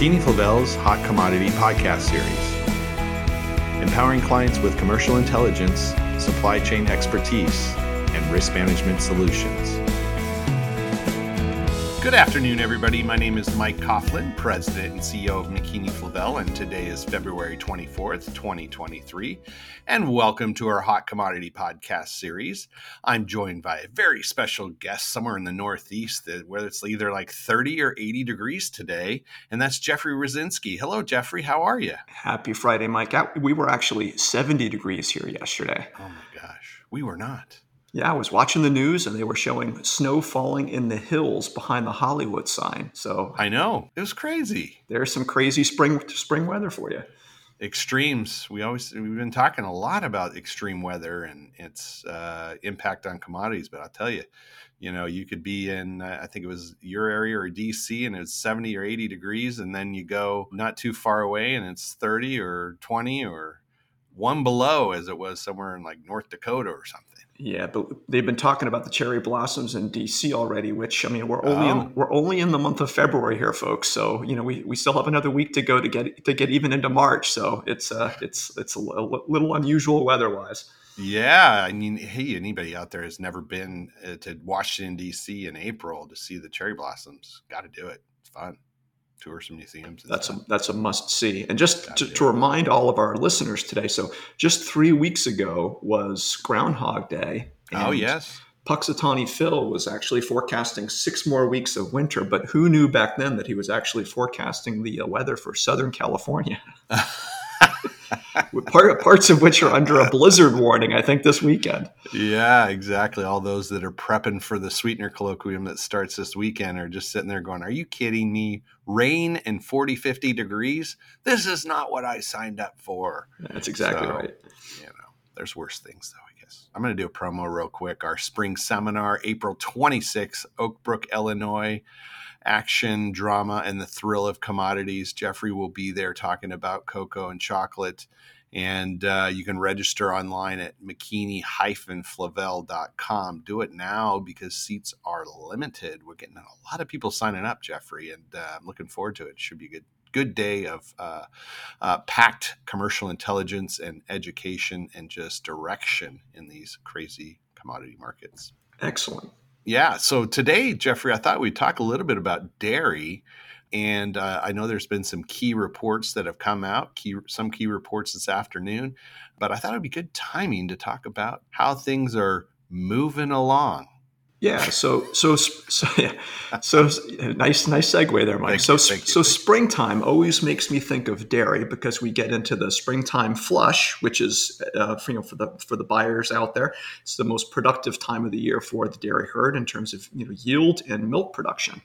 McKeany Flavell's Hot Commodity Podcast Series, empowering clients with commercial intelligence, supply chain expertise, and risk management solutions. Good afternoon, everybody. My name is Mike Coughlin, President and CEO of McKeany Flavell, and today is February 24th, 2023. And welcome to our Hot Commodity Podcast series. I'm joined by a very special guest somewhere in the Northeast, where it's either like 30 or 80 degrees today, and that's Jeffrey Rosinski. Hello, Jeffrey. How are you? Happy Friday, Mike. We were actually 70 degrees here yesterday. Oh my gosh, we were not. Yeah, I was watching the news and they were showing snow falling in the hills behind the Hollywood sign. So I know it was crazy. There's some crazy spring spring weather for you. Extremes. We always we've been talking a lot about extreme weather and its uh, impact on commodities. But I'll tell you, you know, you could be in uh, I think it was your area or DC and it's 70 or 80 degrees, and then you go not too far away and it's 30 or 20 or one below as it was somewhere in like North Dakota or something. Yeah, but they've been talking about the cherry blossoms in DC already. Which I mean, we're only oh. in, we're only in the month of February here, folks. So you know, we, we still have another week to go to get to get even into March. So it's uh it's it's a little unusual weather wise. Yeah, I mean, hey, anybody out there has never been uh, to Washington D.C. in April to see the cherry blossoms? Got to do it. It's fun tour some museums. That's stuff. a that's a must see. And just to, to, remind all of our listeners today, so just three weeks ago was Groundhog Day. oh yes. Punxsutawney Phil was actually forecasting six more weeks of winter, but who knew back then that he was actually forecasting the uh, weather for Southern California? Part, parts of which are under a blizzard warning, I think, this weekend. Yeah, exactly. All those that are prepping for the Sweetener Colloquium that starts this weekend are just sitting there going, Are you kidding me? Rain and 40, 50 degrees? This is not what I signed up for. That's exactly so, right. You know, there's worse things, though, I guess. I'm going to do a promo real quick. Our spring seminar, April 26th, Oak Brook, Illinois action, drama, and the thrill of commodities. Jeffrey will be there talking about cocoa and chocolate. And uh, you can register online at mckeany-flavell.com. Do it now because seats are limited. We're getting a lot of people signing up, Jeffrey, and uh, I'm looking forward to it. Should be a good good day of uh, uh, packed commercial intelligence and education and just direction in these crazy commodity markets. Excellent. Yeah. So today, Jeffrey, I thought we'd talk a little bit about dairy. And uh, I know there's been some key reports that have come out, key, some key reports this afternoon. But I thought it'd be good timing to talk about how things are moving along yeah. So so so yeah. So nice nice segue there, Mike. so so springtime always makes me think of dairy because we get into the springtime flush, which is uh, for, you know for the for the buyers out there, it's the most productive time of the year for the dairy herd in terms of you know yield and milk production.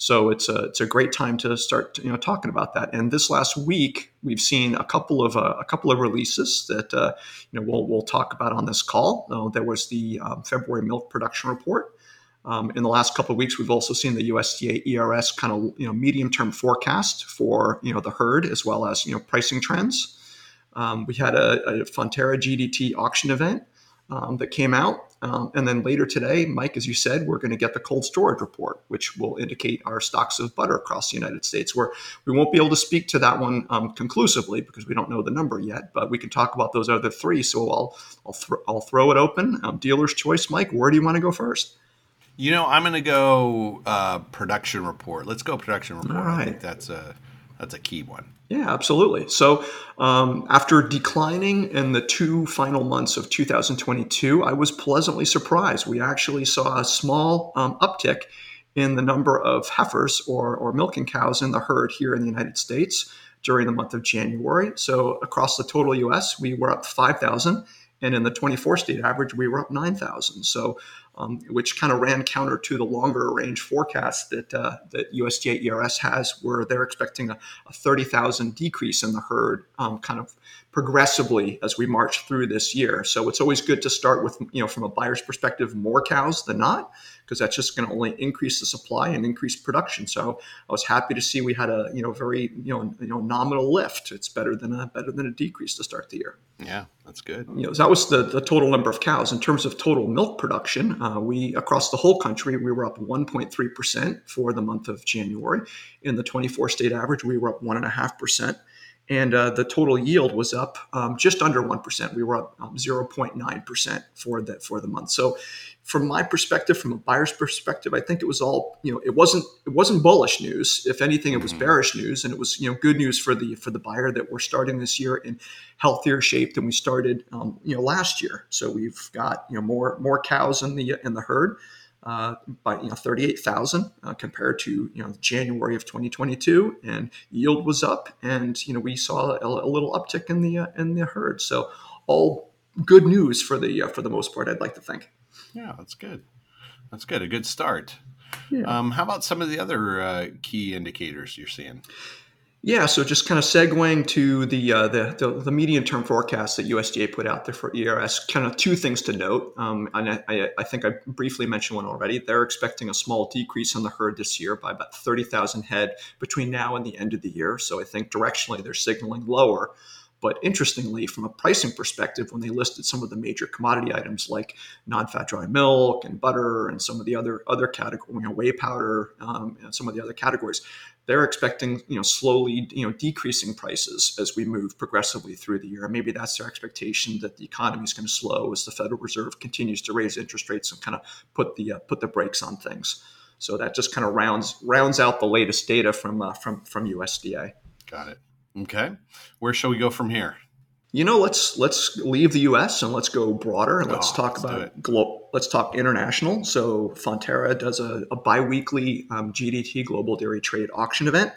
So it's a it's a great time to start you know talking about that. And this last week, we've seen a couple of uh, a couple of releases that uh, you know we'll we'll talk about on this call. Uh, there was the um, February milk production report. Um, in the last couple of weeks, we've also seen the USDA ERS kind of you know medium term forecast for you know the herd as well as you know pricing trends. Um, we had a, a Fonterra GDT auction event um, that came out. Um, and then later today, Mike, as you said, we're going to get the cold storage report, which will indicate our stocks of butter across the United States. Where we won't be able to speak to that one um, conclusively because we don't know the number yet, but we can talk about those other three. So I'll I'll, th- I'll throw it open. Um, dealer's choice, Mike. Where do you want to go first? You know, I'm going to go uh, production report. Let's go production report. All right. I think that's a that's a key one. Yeah, absolutely. So, um, after declining in the two final months of 2022, I was pleasantly surprised. We actually saw a small um, uptick in the number of heifers or, or milking cows in the herd here in the United States during the month of January. So, across the total US, we were up 5,000. And in the 24 state average, we were up 9,000. So, um, which kind of ran counter to the longer range forecast that uh, that USDA ERS has, where they're expecting a, a 30,000 decrease in the herd, um, kind of progressively as we march through this year. So it's always good to start with, you know, from a buyer's perspective, more cows than not, because that's just going to only increase the supply and increase production. So I was happy to see we had a, you know, very, you know, you know, nominal lift. It's better than a better than a decrease to start the year. Yeah, that's good. You know, that was the, the total number of cows. In terms of total milk production, Uh, we across the whole country we were up 1.3 percent for the month of January. In the 24 state average, we were up one and a half percent and uh, the total yield was up um, just under one percent. We were up um, zero point nine percent for the for the month. So, from my perspective, from a buyer's perspective, I think it was all you know. It wasn't it wasn't bullish news. If anything, it was mm-hmm. bearish news, and it was you know good news for the for the buyer that we're starting this year in healthier shape than we started um, you know last year. So we've got you know more more cows in the in the herd uh, by you know 38,000 uh, compared to you know January of 2022, and yield was up, and you know we saw a, a little uptick in the uh, in the herd. So all good news for the uh, for the most part. I'd like to think. Yeah, that's good. That's good. A good start. Yeah. Um, how about some of the other uh, key indicators you're seeing? Yeah, so just kind of segueing to the uh, the, the, the medium term forecast that USDA put out there for ERS, kind of two things to note. Um, and I, I, think I briefly mentioned one already. They're expecting a small decrease on the herd this year by about 30,000 head between now and the end of the year. So I think directionally they're signaling lower. But interestingly, from a pricing perspective, when they listed some of the major commodity items like non-fat dry milk and butter and some of the other other categories, you know, whey powder um, and some of the other categories, they're expecting you know slowly you know decreasing prices as we move progressively through the year. And maybe that's their expectation that the economy is going to slow as the Federal Reserve continues to raise interest rates and kind of put the uh, put the brakes on things. So that just kind of rounds rounds out the latest data from uh, from from USDA. Got it. Okay, where shall we go from here? you know, let's let's leave the U.S. and let's go broader and let's oh, talk let's about global. Let's talk international. So Fonterra does a, a biweekly um, GDT Global Dairy Trade Auction event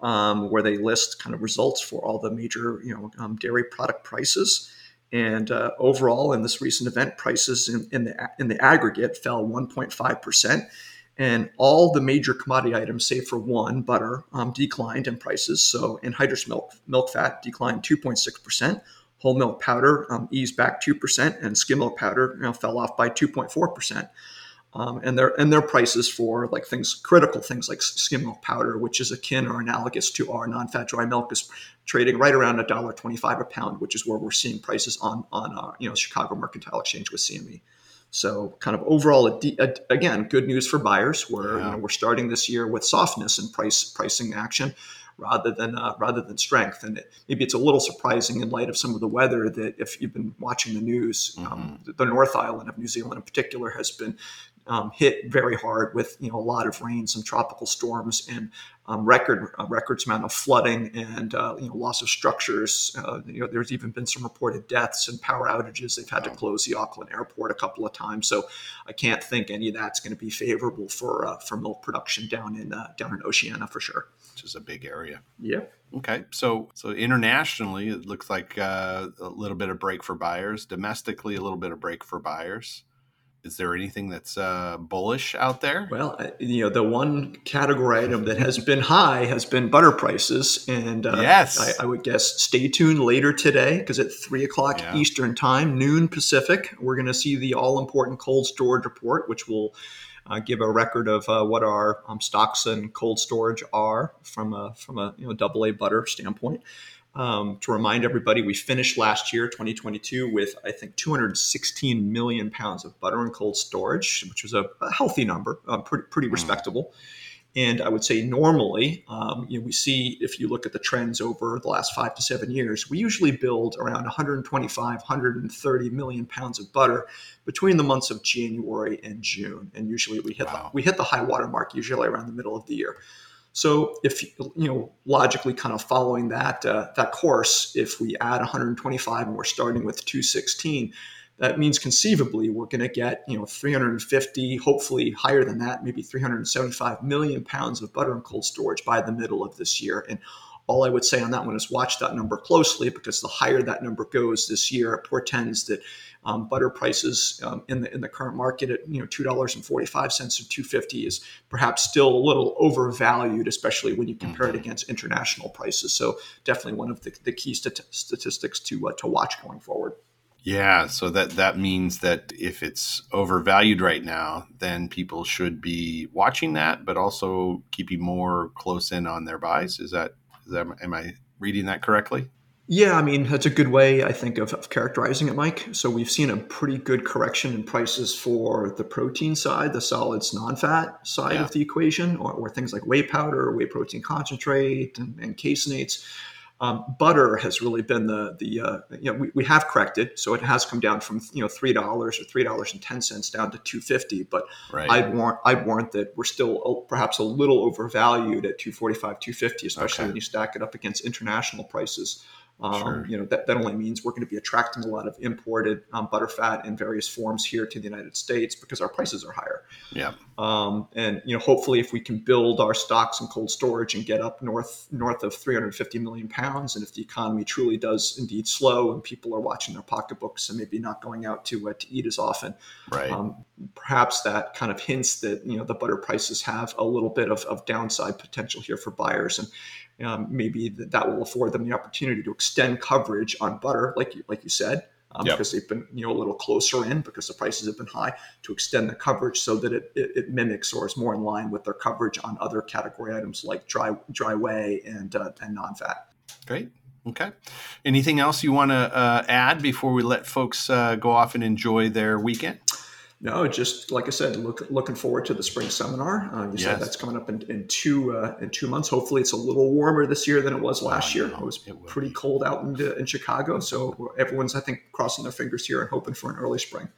um, where they list kind of results for all the major you know um, dairy product prices. And uh, overall, in this recent event, prices in, in the in the aggregate fell 1.5 percent and all the major commodity items, save for one, butter, um, declined in prices. So, anhydrous milk, milk fat declined 2.6%. Whole milk powder um, eased back 2%, and skim milk powder you know, fell off by 2.4%. Um, and their and their prices for like things critical things like skim milk powder, which is akin or analogous to our non-fat dry milk, is trading right around a dollar twenty-five a pound, which is where we're seeing prices on on uh, you know Chicago Mercantile Exchange with CME. So, kind of overall, again, good news for buyers. Where yeah. you know, we're starting this year with softness and price pricing action rather than uh, rather than strength. And it, maybe it's a little surprising in light of some of the weather that if you've been watching the news, um, mm-hmm. um, the North Island of New Zealand in particular has been um, hit very hard with you know a lot of rain, some tropical storms, and um, record uh, records amount of flooding and uh, you know loss of structures. Uh, you know, there's even been some reported deaths and power outages. They've had to close the Auckland airport a couple of times. So I can't think any of that's going to be favorable for uh, for milk production down in uh, down in Oceania for sure. Which is a big area. Yeah. Okay, so so internationally, it looks like uh, a little bit of break for buyers. Domestically, a little bit of break for buyers is there anything that's uh, bullish out there? Well, you know, the one category item that has been high has been butter prices, and uh, yes, I, I, would guess stay tuned later today because at three o'clock yeah. Eastern time, noon Pacific, we're going to see the all important cold storage report, which will. Uh, give a record of uh, what our um, stocks and cold storage are from a from a you know double A butter standpoint. Um, to remind everybody, we finished last year, 2022, with I think 216 million pounds of butter and cold storage, which was a, a healthy number, uh, pretty, pretty mm. And I would say normally, um, you know, we see if you look at the trends over the last five to seven years, we usually build around 125, 130 million pounds of butter between the months of January and June. And usually we hit wow. the, we hit the high water mark usually around the middle of the year. So if you know logically kind of following that uh, that course, if we add 125 and we're starting with 216, that means conceivably we're going to get you know 350, hopefully higher than that, maybe 375 million pounds of butter and cold storage by the middle of this year. And all I would say on that one is watch that number closely because the higher that number goes this year, it portends that um, butter prices um, in the in the current market at you know two dollars and forty five cents or two fifty is perhaps still a little overvalued, especially when you compare mm-hmm. it against international prices. So definitely one of the, the key stat- statistics to uh, to watch going forward. Yeah, so that that means that if it's overvalued right now, then people should be watching that, but also keeping more close in on their buys. Is that is that am I reading that correctly? Yeah, I mean, that's a good way, I think, of, of, characterizing it, Mike. So we've seen a pretty good correction in prices for the protein side, the solids non fat side yeah. of the equation, or, or, things like whey powder, whey protein concentrate, and, and caseinates. Um, butter has really been the the uh, you know we, we have corrected, so it has come down from you know three dollars or three dollars and ten cents down to two fifty. But right. I'd warrant I'd warrant that we're still perhaps a little overvalued at two forty five, two fifty, especially okay. when you stack it up against international prices. Um, sure. You know that, that only means we're going to be attracting a lot of imported um, butterfat in various forms here to the United States because our prices are higher. Yeah. Um, and you know, hopefully, if we can build our stocks in cold storage and get up north north of 350 million pounds, and if the economy truly does indeed slow and people are watching their pocketbooks and maybe not going out to uh, to eat as often, right? Um, perhaps that kind of hints that you know the butter prices have a little bit of, of downside potential here for buyers and um, maybe that, that will afford them the opportunity to extend coverage on butter, like you, like you said, um, yep. because they've been you know a little closer in because the prices have been high to extend the coverage so that it, it, it mimics or is more in line with their coverage on other category items like dry dry whey and uh, and non-fat. Great. Okay. Anything else you want to uh, add before we let folks uh, go off and enjoy their weekend? No, just like I said, look, looking forward to the spring seminar. Uh, you yes. said that's coming up in, in two uh, in two months. Hopefully, it's a little warmer this year than it was last year. It was it pretty cold out in, in Chicago, so everyone's I think crossing their fingers here and hoping for an early spring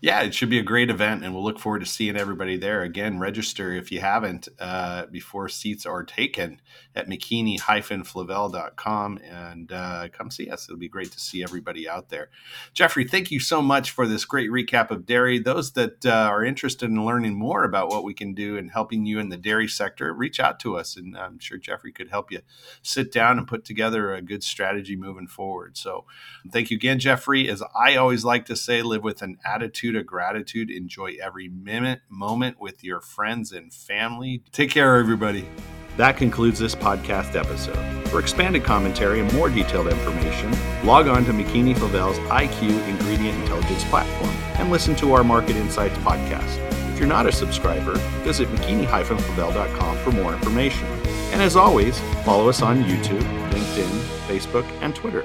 yeah, it should be a great event, and we'll look forward to seeing everybody there. Again, register if you haven't uh, before seats are taken at mckeany-flavell.com and uh, come see us. It'll be great to see everybody out there. Jeffrey, thank you so much for this great recap of dairy. Those that uh, are interested in learning more about what we can do and helping you in the dairy sector, reach out to us, and I'm sure Jeffrey could help you sit down and put together a good strategy moving forward. So, thank you again, Jeffrey. As I always like to say, live with an attitude attitude of gratitude. Enjoy every minute, moment with your friends and family. Take care, everybody. That concludes this podcast episode. For expanded commentary and more detailed information, log on to McKeany Flavell's IQ Ingredient Intelligence platform and listen to our Market Insights podcast. If you're not a subscriber, visit mckeany-flavell.com for more information. And as always, follow us on YouTube, LinkedIn, Facebook, and Twitter.